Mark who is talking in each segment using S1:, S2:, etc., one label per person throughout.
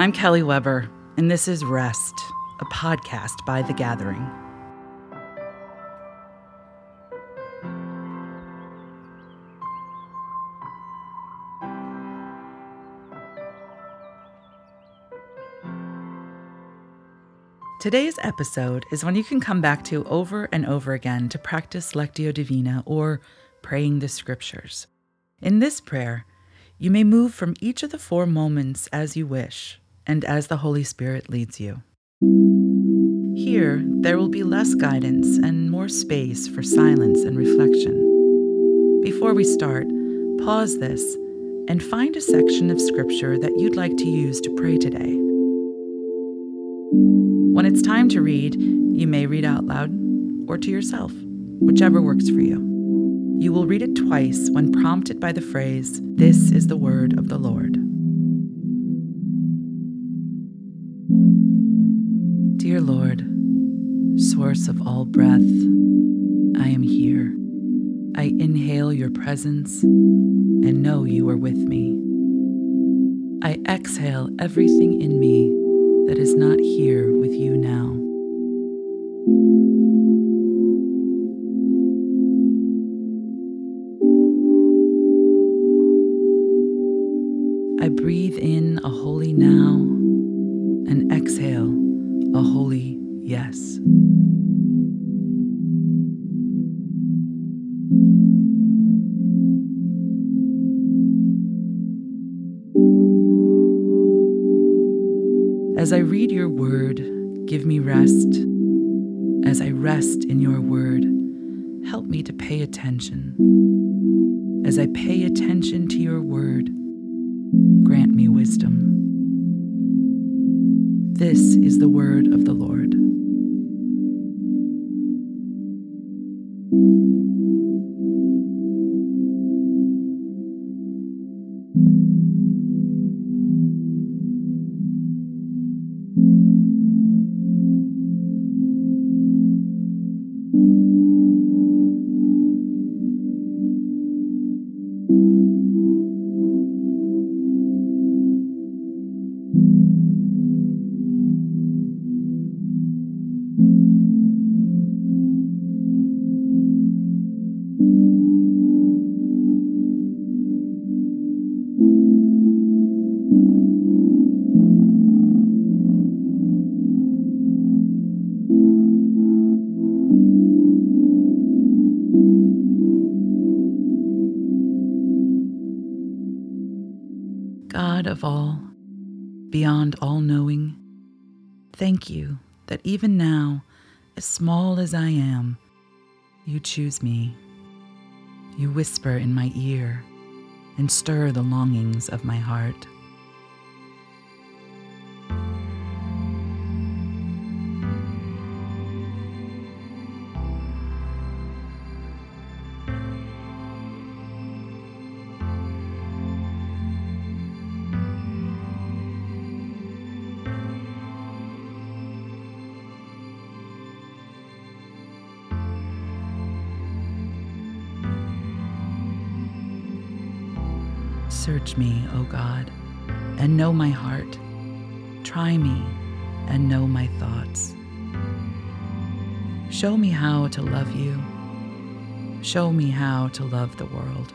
S1: I'm Kelly Weber, and this is Rest, a podcast by The Gathering. Today's episode is one you can come back to over and over again to practice Lectio Divina or praying the scriptures. In this prayer, you may move from each of the four moments as you wish and as the Holy Spirit leads you. Here, there will be less guidance and more space for silence and reflection. Before we start, pause this and find a section of Scripture that you'd like to use to pray today. When it's time to read, you may read out loud or to yourself, whichever works for you. You will read it twice when prompted by the phrase, This is the word of the Lord. Source of all breath, I am here. I inhale your presence and know you are with me. I exhale everything in me that is not here with you now. I breathe in a holy now As I read your word, give me rest. As I rest in your word, help me to pay attention. As I pay attention to your word, grant me wisdom. This is the word of the God of all, beyond all knowing, thank you that even now, as small as I am, you choose me. You whisper in my ear and stir the longings of my heart. Search me, O God, and know my heart. Try me and know my thoughts. Show me how to love you. Show me how to love the world.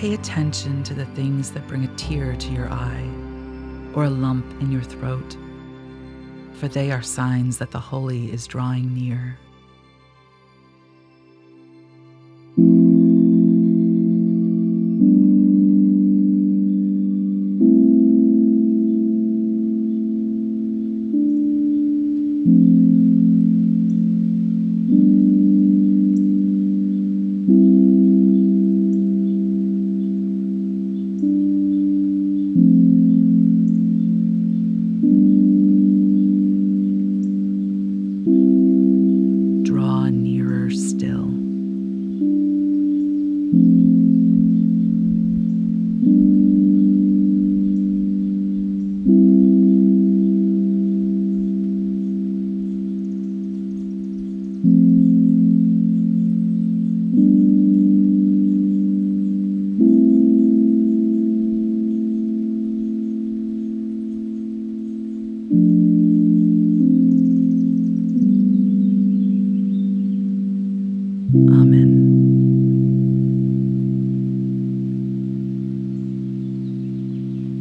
S1: Pay attention to the things that bring a tear to your eye or a lump in your throat, for they are signs that the holy is drawing near.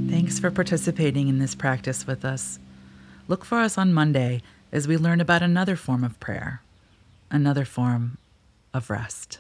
S1: Thanks for participating in this practice with us. Look for us on Monday as we learn about another form of prayer, another form of rest.